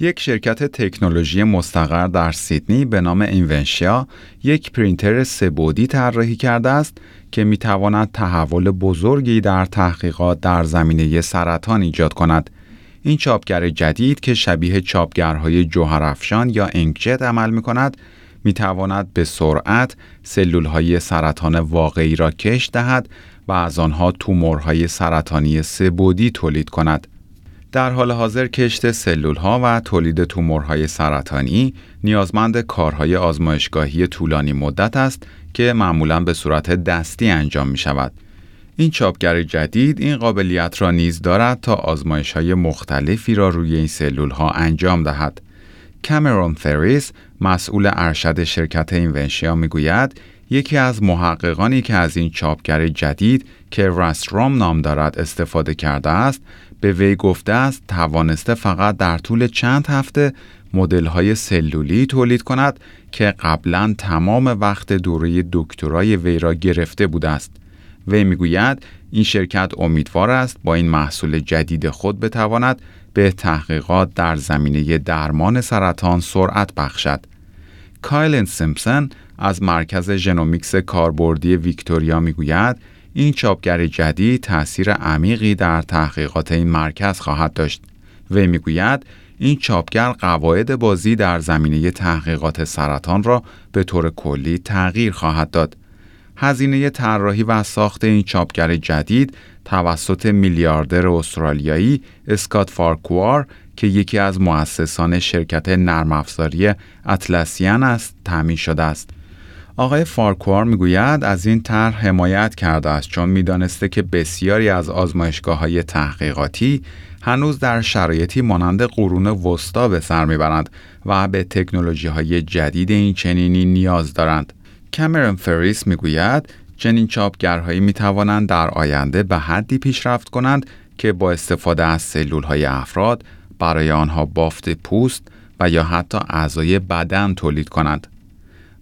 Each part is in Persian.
یک شرکت تکنولوژی مستقر در سیدنی به نام اینونشیا یک پرینتر سبودی طراحی کرده است که می تواند تحول بزرگی در تحقیقات در زمینه سرطان ایجاد کند. این چاپگر جدید که شبیه چاپگرهای جوهرافشان یا انکجت عمل می کند می تواند به سرعت سلول های سرطان واقعی را کش دهد و از آنها تومورهای سرطانی سبودی تولید کند. در حال حاضر کشت سلول ها و تولید تومورهای سرطانی نیازمند کارهای آزمایشگاهی طولانی مدت است که معمولا به صورت دستی انجام می شود. این چاپگر جدید این قابلیت را نیز دارد تا آزمایش های مختلفی را روی این سلول ها انجام دهد. کامرون فریس مسئول ارشد شرکت اینونشیا می‌گوید یکی از محققانی که از این چاپگر جدید که رستروم نام دارد استفاده کرده است به وی گفته است توانسته فقط در طول چند هفته مدل های سلولی تولید کند که قبلا تمام وقت دوره دکترای وی را گرفته بوده است. وی می‌گوید این شرکت امیدوار است با این محصول جدید خود بتواند به تحقیقات در زمینه درمان سرطان سرعت بخشد. کایلن سیمپسون از مرکز ژنومیکس کاربردی ویکتوریا می‌گوید این چاپگر جدید تأثیر عمیقی در تحقیقات این مرکز خواهد داشت. وی می‌گوید این چاپگر قواعد بازی در زمینه تحقیقات سرطان را به طور کلی تغییر خواهد داد. هزینه طراحی و ساخت این چاپگر جدید توسط میلیاردر استرالیایی اسکات فارکوار که یکی از مؤسسان شرکت نرم افزاری اطلسیان است تامین شده است. آقای فارکوار می‌گوید از این طرح حمایت کرده است چون می‌دانسته که بسیاری از آزمایشگاه های تحقیقاتی هنوز در شرایطی مانند قرون وسطا به سر می‌برند و به تکنولوژی های جدید این چنینی نیاز دارند. کامرون فریس می‌گوید چنین چاپگرهایی می توانند در آینده به حدی پیشرفت کنند که با استفاده از سلول های افراد برای آنها بافت پوست و یا حتی اعضای بدن تولید کنند.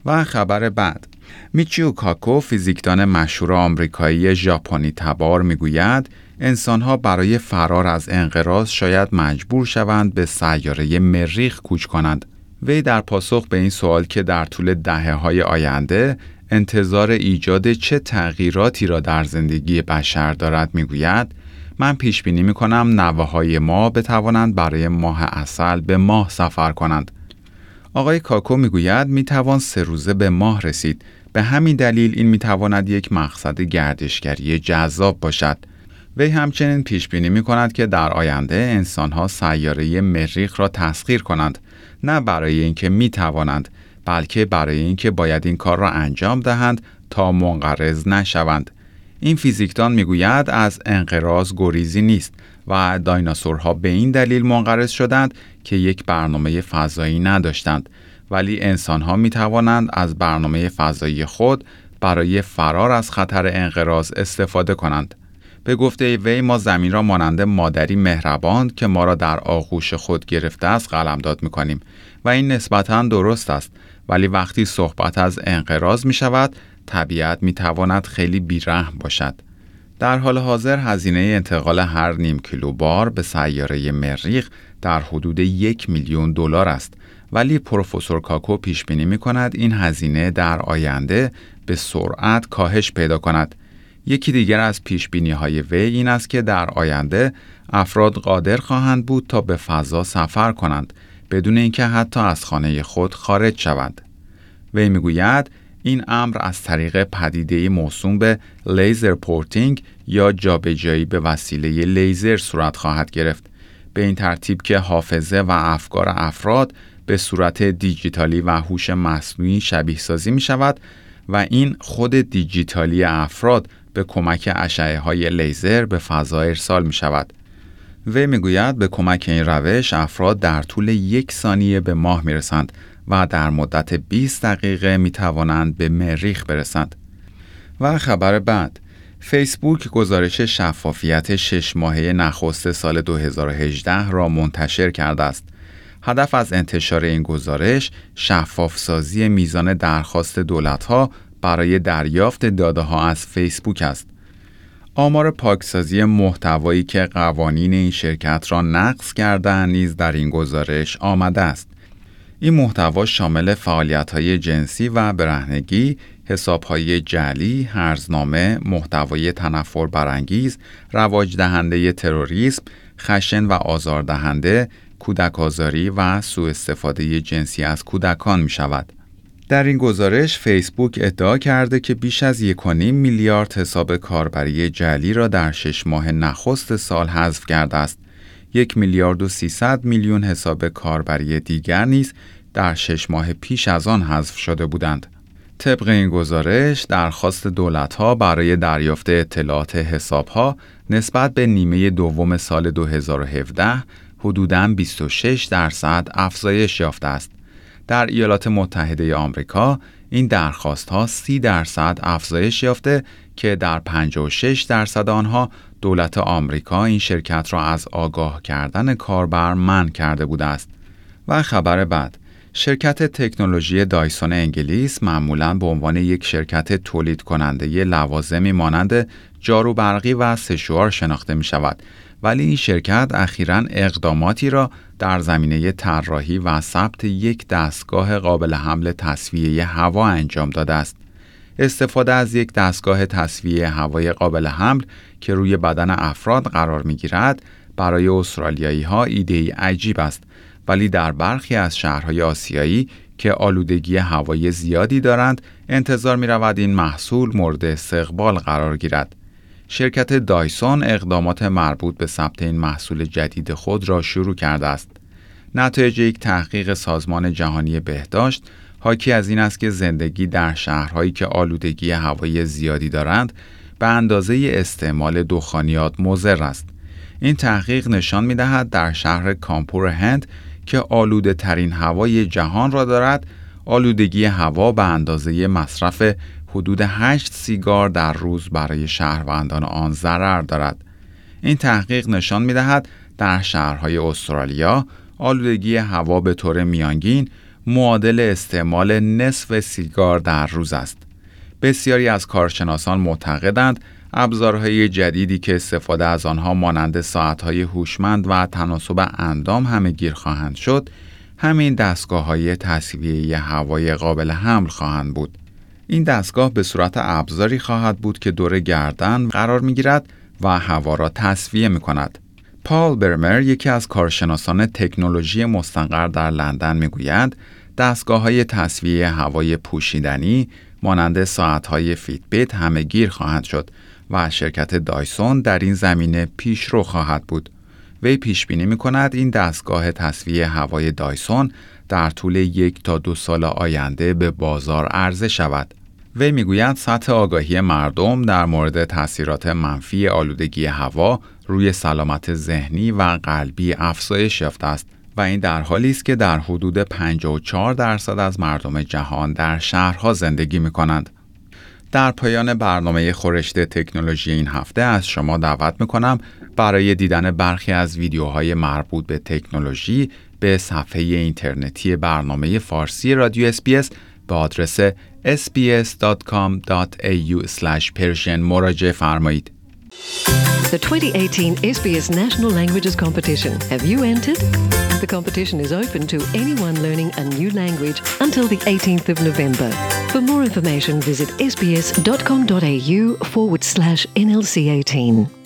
و خبر بعد میچیو کاکو فیزیکدان مشهور آمریکایی ژاپنی تبار می‌گوید انسانها برای فرار از انقراض شاید مجبور شوند به سیاره مریخ کوچ کنند. وی در پاسخ به این سوال که در طول دهه های آینده انتظار ایجاد چه تغییراتی را در زندگی بشر دارد می‌گوید من پیش بینی می کنم نوه های ما بتوانند برای ماه اصل به ماه سفر کنند. آقای کاکو می‌گوید می‌توان سه روزه به ماه رسید. به همین دلیل این می‌تواند یک مقصد گردشگری جذاب باشد. وی همچنین پیش بینی می کند که در آینده انسان ها سیاره مریخ را تسخیر کنند نه برای اینکه می توانند بلکه برای اینکه باید این کار را انجام دهند تا منقرض نشوند. این فیزیکدان می‌گوید از انقراض گریزی نیست و دایناسورها به این دلیل منقرض شدند که یک برنامه فضایی نداشتند ولی انسانها می توانند از برنامه فضایی خود برای فرار از خطر انقراض استفاده کنند. به گفته وی ما زمین را مانند مادری مهربان که ما را در آغوش خود گرفته است قلمداد می کنیم و این نسبتا درست است ولی وقتی صحبت از انقراض می شود طبیعت می تواند خیلی بیرحم باشد. در حال حاضر هزینه انتقال هر نیم کیلو بار به سیاره مریخ در حدود یک میلیون دلار است ولی پروفسور کاکو پیش بینی می کند این هزینه در آینده به سرعت کاهش پیدا کند. یکی دیگر از پیش بینی های وی این است که در آینده افراد قادر خواهند بود تا به فضا سفر کنند بدون اینکه حتی از خانه خود خارج شوند. وی می‌گوید این امر از طریق پدیده موسوم به laser porting یا جابجایی به وسیله لیزر صورت خواهد گرفت به این ترتیب که حافظه و افکار افراد به صورت دیجیتالی و هوش مصنوعی شبیه سازی می شود و این خود دیجیتالی افراد به کمک اشعه های لیزر به فضا ارسال می شود. وی می‌گوید به کمک این روش افراد در طول یک ثانیه به ماه می رسند و در مدت 20 دقیقه می توانند به مریخ برسند. و خبر بعد فیسبوک گزارش شفافیت شش ماهه نخست سال 2018 را منتشر کرده است. هدف از انتشار این گزارش شفاف سازی میزان درخواست دولتها برای دریافت داده ها از فیسبوک است. آمار پاکسازی محتوایی که قوانین این شرکت را نقض کردن نیز در این گزارش آمده است. این محتوا شامل فعالیت‌های جنسی و برهنگی، حسابهای جعلی، هرزنامه، محتوای تنفر برانگیز، رواج دهنده تروریسم، خشن و آزاردهنده، کودک آزاری و سوء استفاده جنسی از کودکان می شود. در این گزارش فیسبوک ادعا کرده که بیش از 1.5 میلیارد حساب کاربری جعلی را در شش ماه نخست سال حذف کرده است. یک میلیارد و 300 میلیون حساب کاربری دیگر نیز در شش ماه پیش از آن حذف شده بودند. طبق این گزارش درخواست دولتها برای دریافت اطلاعات حسابها نسبت به نیمه دوم سال 2017 حدوداً 26 درصد افزایش یافته است. در ایالات متحده آمریکا این درخواست ها 30 درصد افزایش یافته که در 56 درصد آنها دولت آمریکا این شرکت را از آگاه کردن کاربر من کرده بوده است. و خبر بعد شرکت تکنولوژی دایسون انگلیس معمولا به عنوان یک شرکت تولید کننده لوازمی مانند جارو برقی و سشوار شناخته می شود ولی این شرکت اخیرا اقداماتی را در زمینه طراحی و ثبت یک دستگاه قابل حمل تصویه هوا انجام داده است. استفاده از یک دستگاه تصویه هوای قابل حمل که روی بدن افراد قرار می گیرد برای استرالیایی ها ایده عجیب است ولی در برخی از شهرهای آسیایی که آلودگی هوایی زیادی دارند انتظار می رود این محصول مورد استقبال قرار گیرد. شرکت دایسون اقدامات مربوط به ثبت این محصول جدید خود را شروع کرده است. نتایج یک تحقیق سازمان جهانی بهداشت حاکی از این است که زندگی در شهرهایی که آلودگی هوایی زیادی دارند به اندازه استعمال دخانیات مضر است. این تحقیق نشان می دهد در شهر کامپور هند که آلوده ترین هوای جهان را دارد آلودگی هوا به اندازه مصرف حدود 8 سیگار در روز برای شهروندان آن ضرر دارد. این تحقیق نشان می دهد در شهرهای استرالیا آلودگی هوا به طور میانگین معادل استعمال نصف سیگار در روز است. بسیاری از کارشناسان معتقدند ابزارهای جدیدی که استفاده از آنها مانند ساعتهای هوشمند و تناسب اندام همه گیر خواهند شد، همین دستگاه های تصویه هوای قابل حمل خواهند بود. این دستگاه به صورت ابزاری خواهد بود که دور گردن قرار می گیرد و هوا را تصفیه می کند. پال برمر یکی از کارشناسان تکنولوژی مستقر در لندن می گوید دستگاه های تصفیه هوای پوشیدنی مانند ساعت های Fitbit همه گیر خواهند شد و شرکت Dyson در این زمینه پیشرو خواهد بود. وی پیش بینی می کند این دستگاه تصفیه هوای Dyson در طول یک تا دو سال آینده به بازار عرضه شود. وی می‌گوید سطح آگاهی مردم در مورد تاثیرات منفی آلودگی هوا روی سلامت ذهنی و قلبی افزایش یافته است و این در حالی است که در حدود 54 درصد از مردم جهان در شهرها زندگی می کنند. در پایان برنامه خورشت تکنولوژی این هفته از شما دعوت می کنم برای دیدن برخی از ویدیوهای مربوط به تکنولوژی به صفحه اینترنتی برنامه فارسی رادیو اسپیس به آدرس sbs.com.au مراجعه فرمایید. The 2018 SBS National Languages Competition. Have you entered? The competition is open to anyone learning a new language until the 18th of November. For more information, visit sbs.com.au forward slash NLC 18.